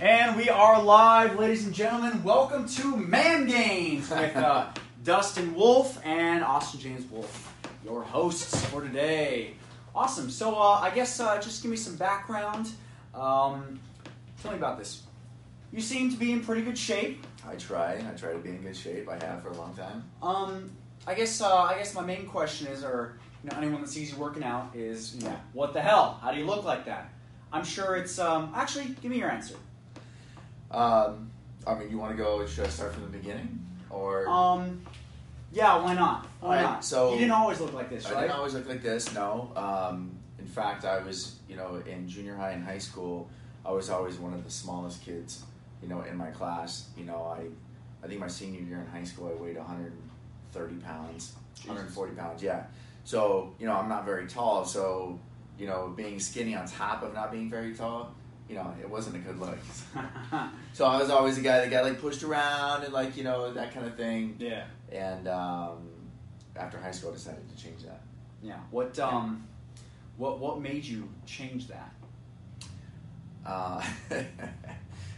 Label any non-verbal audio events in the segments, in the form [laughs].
And we are live, ladies and gentlemen. Welcome to Man Gains with uh, [laughs] Dustin Wolf and Austin James Wolf, your hosts for today. Awesome. So, uh, I guess uh, just give me some background. Um, tell me about this. You seem to be in pretty good shape. I try. I try to be in good shape. I have for a long time. Um, I guess uh, I guess my main question is, or you know, anyone that sees you working out is, you know, what the hell? How do you look like that? I'm sure it's um, actually give me your answer. Um, I mean, you want to go? Should I start from the beginning, or Um, yeah, why not? Why Alright, not? so- you didn't always look like this, right? I didn't always look like this. No. Um, in fact, I was, you know, in junior high and high school, I was always one of the smallest kids, you know, in my class. You know, I, I think my senior year in high school, I weighed 130 pounds, 140 pounds. Yeah. So, you know, I'm not very tall. So, you know, being skinny on top of not being very tall, you know, it wasn't a good look. [laughs] So I was always the guy that got like pushed around and like you know that kind of thing. yeah, And um, after high school, I decided to change that. yeah. What um, what what made you change that? Uh, [laughs]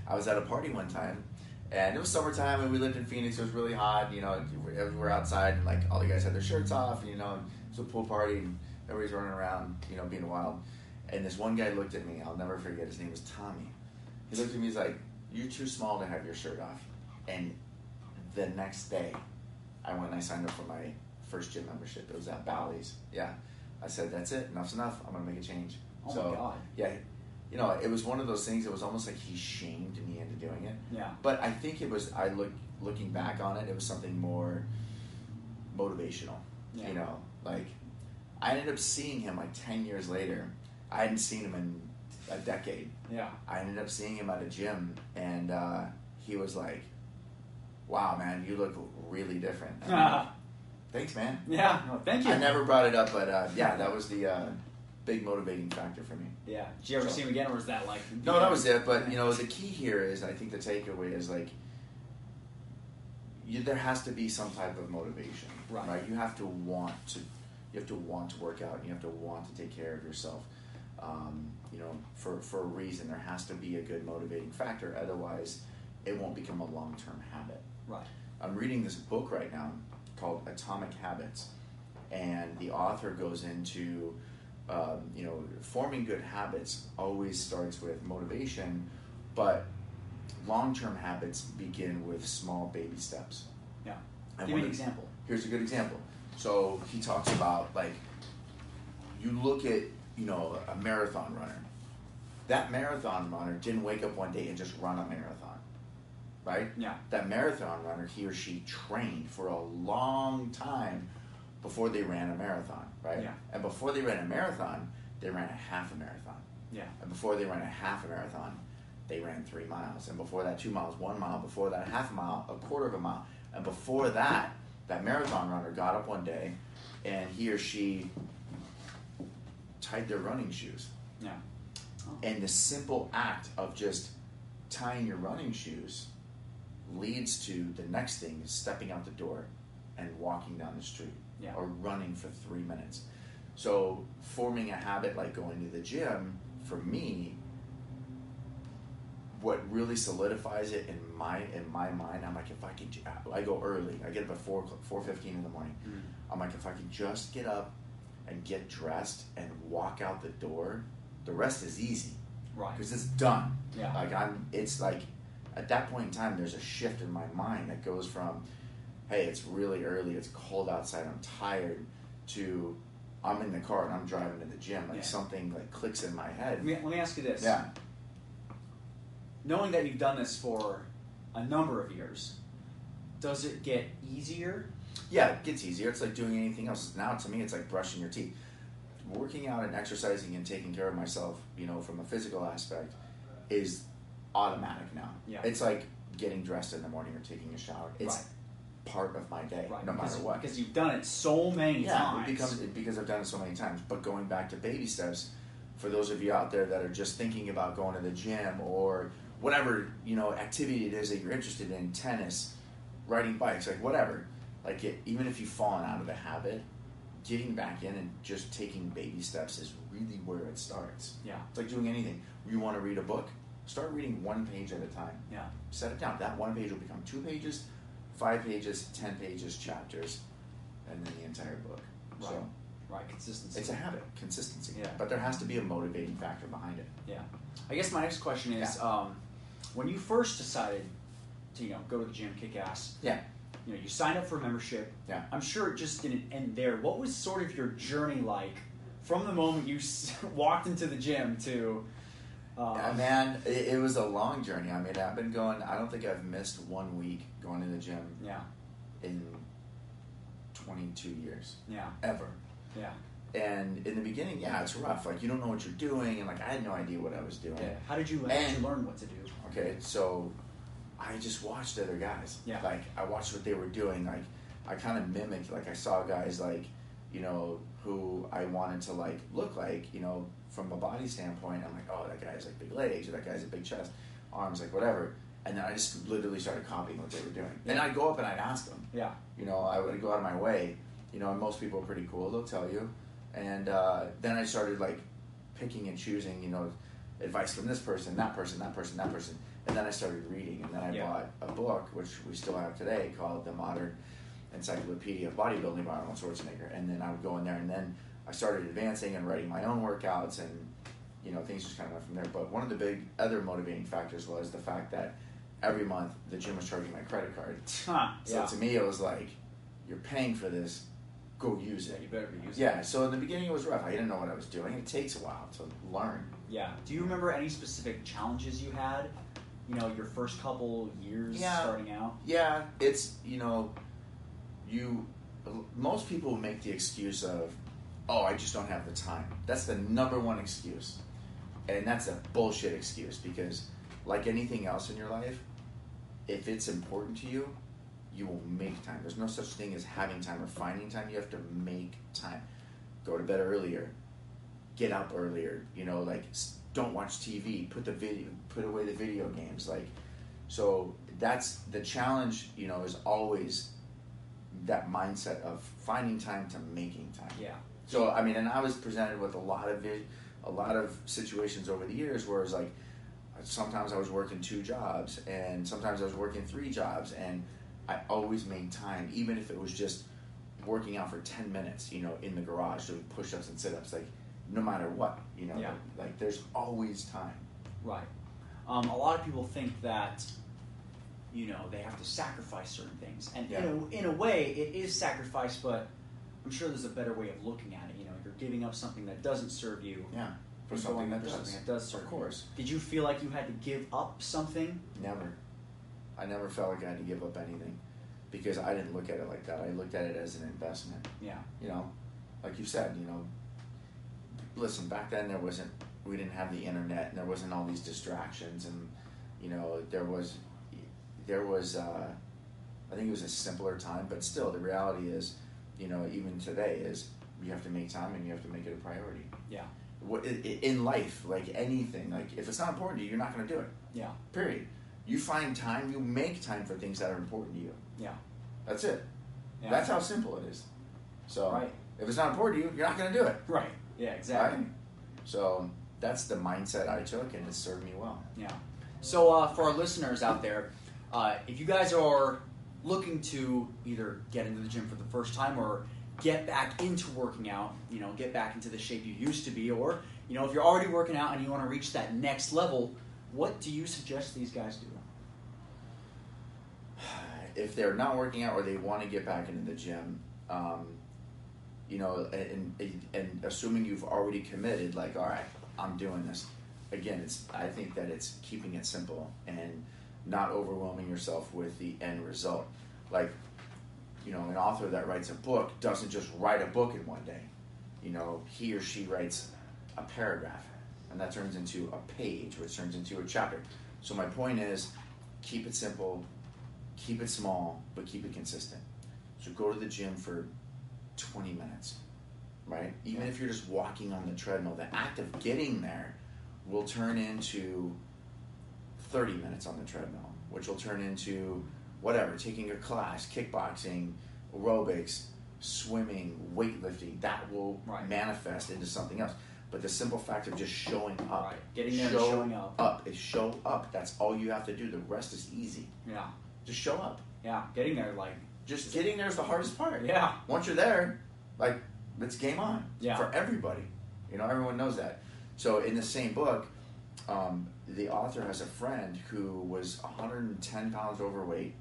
I was at a party one time, and it was summertime, and we lived in Phoenix. It was really hot. You know, we were outside, and like all the guys had their shirts off. And, you know, it was a pool party. And everybody's running around, you know, being wild. And this one guy looked at me. I'll never forget. His name was Tommy. He looked at me. He's like, "You're too small to have your shirt off." And the next day, I went and I signed up for my first gym membership. It was at Bally's. Yeah. I said, "That's it. Enough's enough. I'm gonna make a change." Oh so, my god. yeah, you know, it was one of those things. It was almost like he shamed me into doing it. Yeah. But I think it was. I look looking back on it, it was something more motivational. Yeah. You know, like I ended up seeing him like ten years later. I hadn't seen him in a decade. Yeah. I ended up seeing him at a gym, and uh, he was like, "Wow, man, you look really different." [laughs] Like, Thanks, man. yeah. No, thank you. I never brought it up, but uh, yeah, that was the uh, big motivating factor for me. Yeah. Did you ever So- see him again, or was that like? No, that was it. But you know, the key here is, I think the takeaway is like, you, there has to be some type of motivation, Right. You have to want to, you have to want to work out, and you have to want to take care of yourself. Um, you know, for for a reason, there has to be a good motivating factor. Otherwise, it won't become a long term habit. Right. I'm reading this book right now called Atomic Habits, and the author goes into, um, you know, forming good habits always starts with motivation, but long-term habits begin with small baby steps. Yeah. And Give me an example. Here's a good example. So he talks about like, you look at you know a marathon runner. That marathon runner didn't wake up one day and just run a marathon, right? Yeah. that marathon runner, he or she trained for a long time before they ran a marathon, right? Yeah. And before they ran a marathon, they ran a half a marathon. Yeah. And before they ran a half a marathon, they ran three miles. And before that, two miles, one mile. Before that, half a mile, a quarter of a mile. And before that, that marathon runner got up one day and he or she tied their running shoes. Yeah. And the simple act of just tying your running shoes leads to the next thing is stepping out the door and walking down the street Yeah. or running for three minutes. So, forming a habit like going to the gym, for me, what really solidifies it in my in my mind, I'm like, if I could, I go early. I get up at four four fifteen in the morning. Mhm. I'm like, if I could just get up and get dressed and walk out the door, the rest is easy Right. because it's done. Yeah. Like I'm, it's like at that point in time, there's a shift in my mind that goes from, hey, it's really early, it's cold outside, I'm tired, to I'm in the car and I'm driving to the gym. Like Yeah. something like clicks in my Let head. me, let me ask you this. Yeah. Knowing that you've done this for a number of years, does it get easier? Yeah, it gets easier. It's like doing anything else. Now to me, it's like brushing your teeth. Working out and exercising and taking care of myself, you know, from a physical aspect, is automatic now. Yeah. It's like getting dressed in the morning or taking a shower. It's Right. part of my day, Right. no matter what. Because you've done it so many yeah, times. it becomes it, because I've done it so many times. But going back to baby steps, for those of you out there that are just thinking about going to the gym or whatever you know activity it is that you're interested in, tennis, riding bikes, like whatever, like it, even if you've fallen out of the habit, getting back in and just taking baby steps is really where it starts. yeah. It's like doing anything. You want to read a book, Start reading one page at a time. Yeah. Set it down. That one page will become two pages, five pages, ten pages, chapters, and then the entire book. Right. So Right. Consistency. it's a habit, consistency. Yeah. But there has to be a motivating factor behind it. Yeah. I guess my next question is, Yeah. um, when you first decided to, you know, go to the gym, kick ass, Yeah. You know, you signed up for a membership. Yeah. I'm sure it just didn't end there. What was sort of your journey like from the moment you s- [laughs] walked into the gym to? Um, Yeah, man, it, it was a long journey. I mean, I've been going. I don't think I've missed one week going to the gym Yeah. in 22 years Yeah. ever. Yeah. And in the beginning, yeah, it's rough. Like you don't know what you're doing, and like I had no idea what I was doing. Yeah. How did you, how did And- you learn what to do? Okay, so I just watched other guys. Yeah. Like I watched what they were doing. Like I kind of mimicked. Like I saw guys like, you know, who I wanted to like look like. You know, from a body standpoint, I'm like, oh, that guy's like big legs, or that guy's a big chest, arms, like whatever. And then I just literally started copying what they were doing. Then Yeah. I'd go up and I'd ask them. Yeah. You know, I would go out of my way. You know, and most people are pretty cool. They'll tell you. And uh, then I started like picking and choosing. You know, advice from this person, that person, that person, that person. And then I started reading, and then I Yeah. bought a book, which we still have today, called The Modern Encyclopedia of Bodybuilding by Arnold Schwarzenegger. And then I would go in there, and then I started advancing and writing my own workouts, and you know things just kind of went from there. But one of the big other motivating factors was the fact that every month the gym was charging my credit card. Huh. So yeah. to me, it was like, you're paying for this, go use it. You better be using. It. Yeah. So in the beginning, it was rough. I didn't know what I was doing. It takes a while to learn. Yeah. Do you remember any specific challenges you had? You know, your first couple years Yeah. starting out. Yeah, it's you know, you most people make the excuse of, oh, I just don't have the time. That's the number one excuse, and that's a bullshit excuse because, like anything else in your life, if it's important to you, you will make time. There's no such thing as having time or finding time. You have to make time. Go to bed earlier. Get up earlier. You know, like s- don't watch TV. Put the video. Put away the video games. Like, so that's the challenge. You know, is always that mindset of finding time to making time. Yeah. So I mean, and I was presented with a lot of a lot of situations over the years where it's like sometimes I was working two jobs and sometimes I was working three jobs and I always made time, even if it was just working out for ten minutes, you know, in the garage doing push-ups and sit-ups, like no matter what, you know, Yeah. like there's always time. Right. Um, a lot of people think that, you know, they have to sacrifice certain things, and Yeah. in, a, in a way, it is sacrifice. But I'm sure there's a better way of looking at it. You know, you're giving up something that doesn't serve you Yeah, for something that for does. something that does serve of you. course. Did you feel like you had to give up something? Never. I never felt like I had to give up anything because I didn't look at it like that. I looked at it as an investment. Yeah. You know, like you said, you know, listen, back then there wasn't, we didn't have the internet and there wasn't all these distractions and, you know, there was, there was, uh, I think it was a simpler time, but still the reality is, you know, even today is you have to make time and you have to make it a priority. Yeah. What- In life, like anything, like if it's not important to you, you're not going to do it. Yeah. Period. You find time, you make time for things that are important to you. Yeah. That's it. Yeah. That's how simple it is. So Right. if it's not important to you, you're not going to do it. Right. Yeah. Exactly. Right? So that's the mindset I took, and it served me well. Yeah. So uh, for our listeners out there, uh, if you guys are looking to either get into the gym for the first time or get back into working out, you know, get back into the shape you used to be, or you know, if you're already working out and you want to reach that next level, what do you suggest these guys do? [sighs] If they're not working out or they want to get back into the gym, um, you know, and, and assuming you've already committed, like, all right, I'm doing this. Again, it's I think that it's keeping it simple and not overwhelming yourself with the end result. Like, you know, an author that writes a book doesn't just write a book in one day. You know, he or she writes a paragraph, and that turns into a page, which turns into a chapter. So my point is, keep it simple, keep it small, but keep it consistent. So go to the gym for 20 minutes, right? Even if you're just walking on the treadmill, the act of getting there will turn into 30 minutes on the treadmill, which will turn into whatever, taking a class, kickboxing, aerobics, swimming, weightlifting. That will Right. manifest into something else. but the simple fact of just showing up, Right. Getting there show showing up. up is show up. That's all you have to do. The rest is easy. Yeah. Just show up. Yeah. Getting there, like, Just getting there is the hardest part. yeah. Once you're there, like it's game on Yeah. for everybody. You know, everyone knows that. So in the same book, um, the author has a friend who was 110 pounds overweight,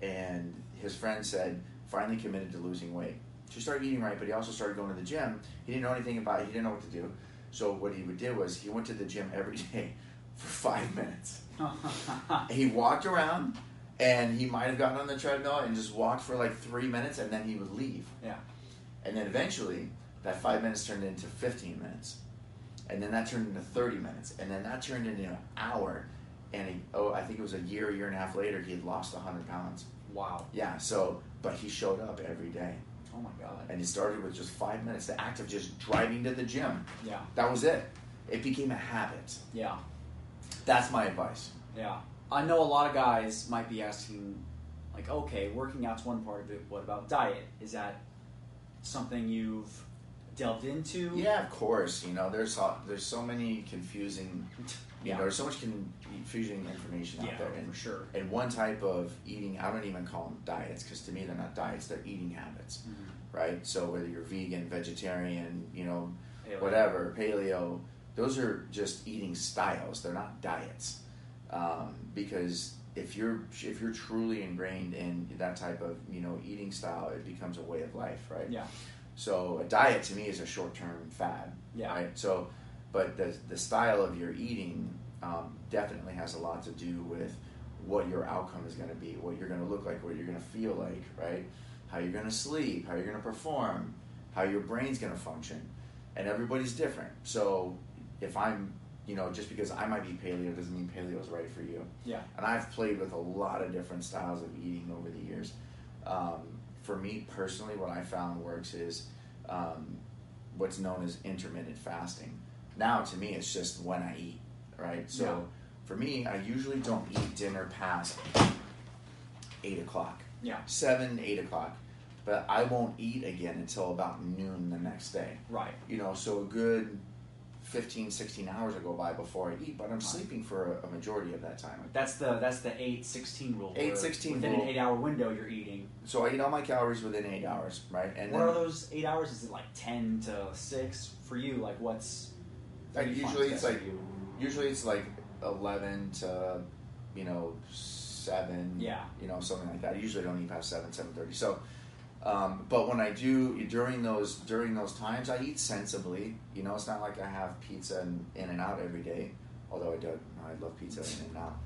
and his friend said finally committed to losing weight. She started eating right, but he also started going to the gym. He didn't know anything about it. He didn't know what to do. So what he would do was he went to the gym every [laughs] day for five minutes. [laughs] He walked around, and he might have gotten on the treadmill and just walked for like three minutes, and then he would leave. yeah. And then eventually, that five minutes turned into 15 minutes. And then that turned into 30 minutes. And then that turned into an hour. And he, oh, I think it was a year, year and a half later, he had lost 100 pounds. Wow. Yeah, so, but he showed up every day. Oh my God. And he started with just five minutes. The act of just driving to the gym. Yeah. That was it. It became a habit. Yeah. That's my advice. Yeah. I know a lot of guys might be asking, like, okay, working out's one part of it. What about diet? Is that something you've delved into? Yeah, of course. You know, there's so, there's so many confusing, you Yeah. know, there's so much confusing information out Yeah, there. And for sure. And one type of eating, I don't even call them diets because to me they're not diets, they're eating habits, Mhm. right? So whether you're vegan, vegetarian, you know, Paleo. whatever, paleo, those are just eating styles. They're not diets. Um, because if you're if you're truly ingrained in that type of you know eating style, it becomes a way of life, right? Yeah. So a diet to me is a short term fad. Yeah. Right. So, but the the style of your eating um, definitely has a lot to do with what your outcome is going to be, what you're going to look like, what you're going to feel like, right? How you're going to sleep, how you're going to perform, how your brain's going to function, and everybody's different. So, if I'm you know, just because I might be paleo doesn't mean paleo is right for you. Yeah. And I've played with a lot of different styles of eating over the years. Um, for me personally, what I found works is um, what's known as intermittent fasting. Now, to me, it's just when I eat, right? So, Yeah. for me, I usually don't eat dinner past eight o'clock, Yeah. seven, eight o'clock, but I won't eat again until about noon the next day. Right. You know, so a good 15, 16 hours will go by before I eat, but I'm sleeping for a, a majority of that time. That's the that's the eight sixteen rule. where 8-16 within rule. an eight hour window you're eating. So I eat all my calories within eight hours, right? And what then are those eight hours? Is it like ten to six for you? Like what's Like, usually it's like- you? usually it's like eleven to you know seven. Yeah. You know something like that. I usually don't eat past seven, seven thirty. So, um, but when I do during those during those times, I eat sensibly. You know, it's not like I have pizza and In-N-Out every day. Although I do, I love pizza In-N-Out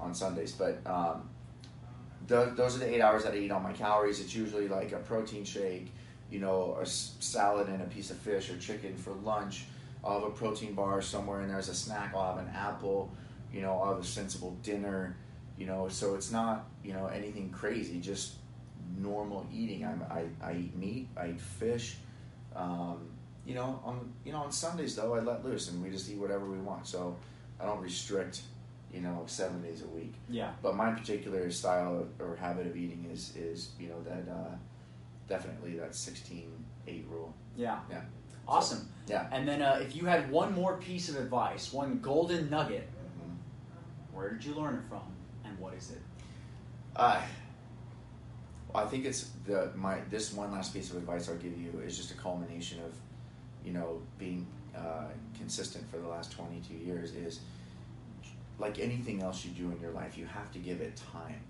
on Sundays. But um, th- those are the eight hours that I eat all my calories. It's usually like a protein shake, you know, a s- salad and a piece of fish or chicken for lunch. I'll have a protein bar somewhere, and there's a snack. I'll have an apple. You know, I'll have a sensible dinner. You know, so it's not you know anything crazy. Just normal eating. I'm, I I eat meat. I eat fish. Um, you know, on you know on Sundays though, I let loose and we just eat whatever we want. So I don't restrict. You know, seven days a week. Yeah. But my particular style or habit of eating is is you know that uh, definitely that 16-8 rule. Yeah. Yeah. Awesome. Yeah. And then uh, if you had one more piece of advice, one golden nugget, Mhm. where did you learn it from, and what is it? Uh, I think it's the my this one last piece of advice I'll give you is just a culmination of, you know, being uh, consistent for the last twenty two years is like anything else you do in your life, you have to give it time,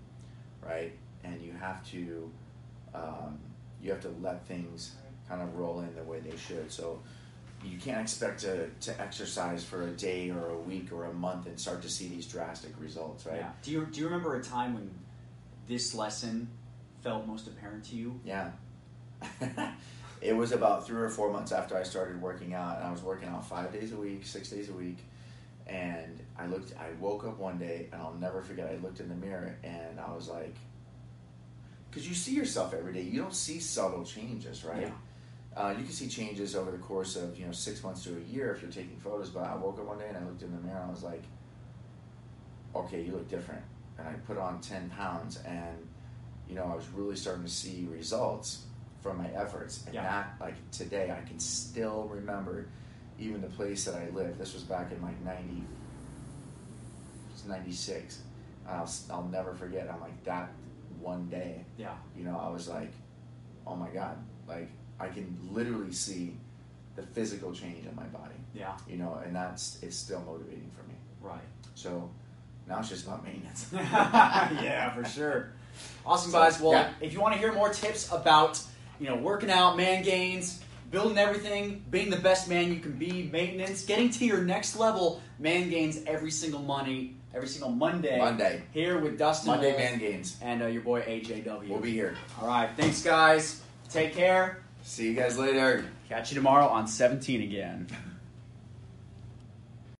right? And you have to um, you have to let things kind of roll in the way they should. So you can't expect to, to exercise for a day or a week or a month and start to see these drastic results, right? Yeah. Do you do you remember a time when this lesson felt most apparent to you? Yeah. [laughs] it was about three or four months after I started working out, and I was working out five days a week, six days a week. And I looked, I woke up one day, and I'll never forget, I looked in the mirror, and I was like, because you see yourself every day, you don't see subtle changes, right? Yeah. Uh, you can see changes over the course of you know six months to a year if you're taking photos. But I woke up one day and I looked in the mirror and I was like, "Okay, you look different." And I put on ten pounds, and you know I was really starting to see results from my efforts. And Yeah. that, like today, I can still remember even the place that I lived. This was back in like ninety. It's ninety six. I'll s- I'll never forget. I'm like that one day. Yeah. You know, I was like, oh my god, like I can literally see the physical change in my body. Yeah. You know, and that's it's still motivating for me. Right. So now it's just about maintenance. [laughs] yeah, for sure. Awesome, So, guys. Well, yeah. if you want to hear more tips about, you know, working out, man gains, building everything, being the best man you can be, maintenance, getting to your next level, man gains every single money, every single Monday. Monday. Here with Dustin Monday Wolf man gains and uh, your boy AJW. We'll be here. All right. Thanks, guys. Take care. See you guys later. Catch you tomorrow on 17 again. [laughs]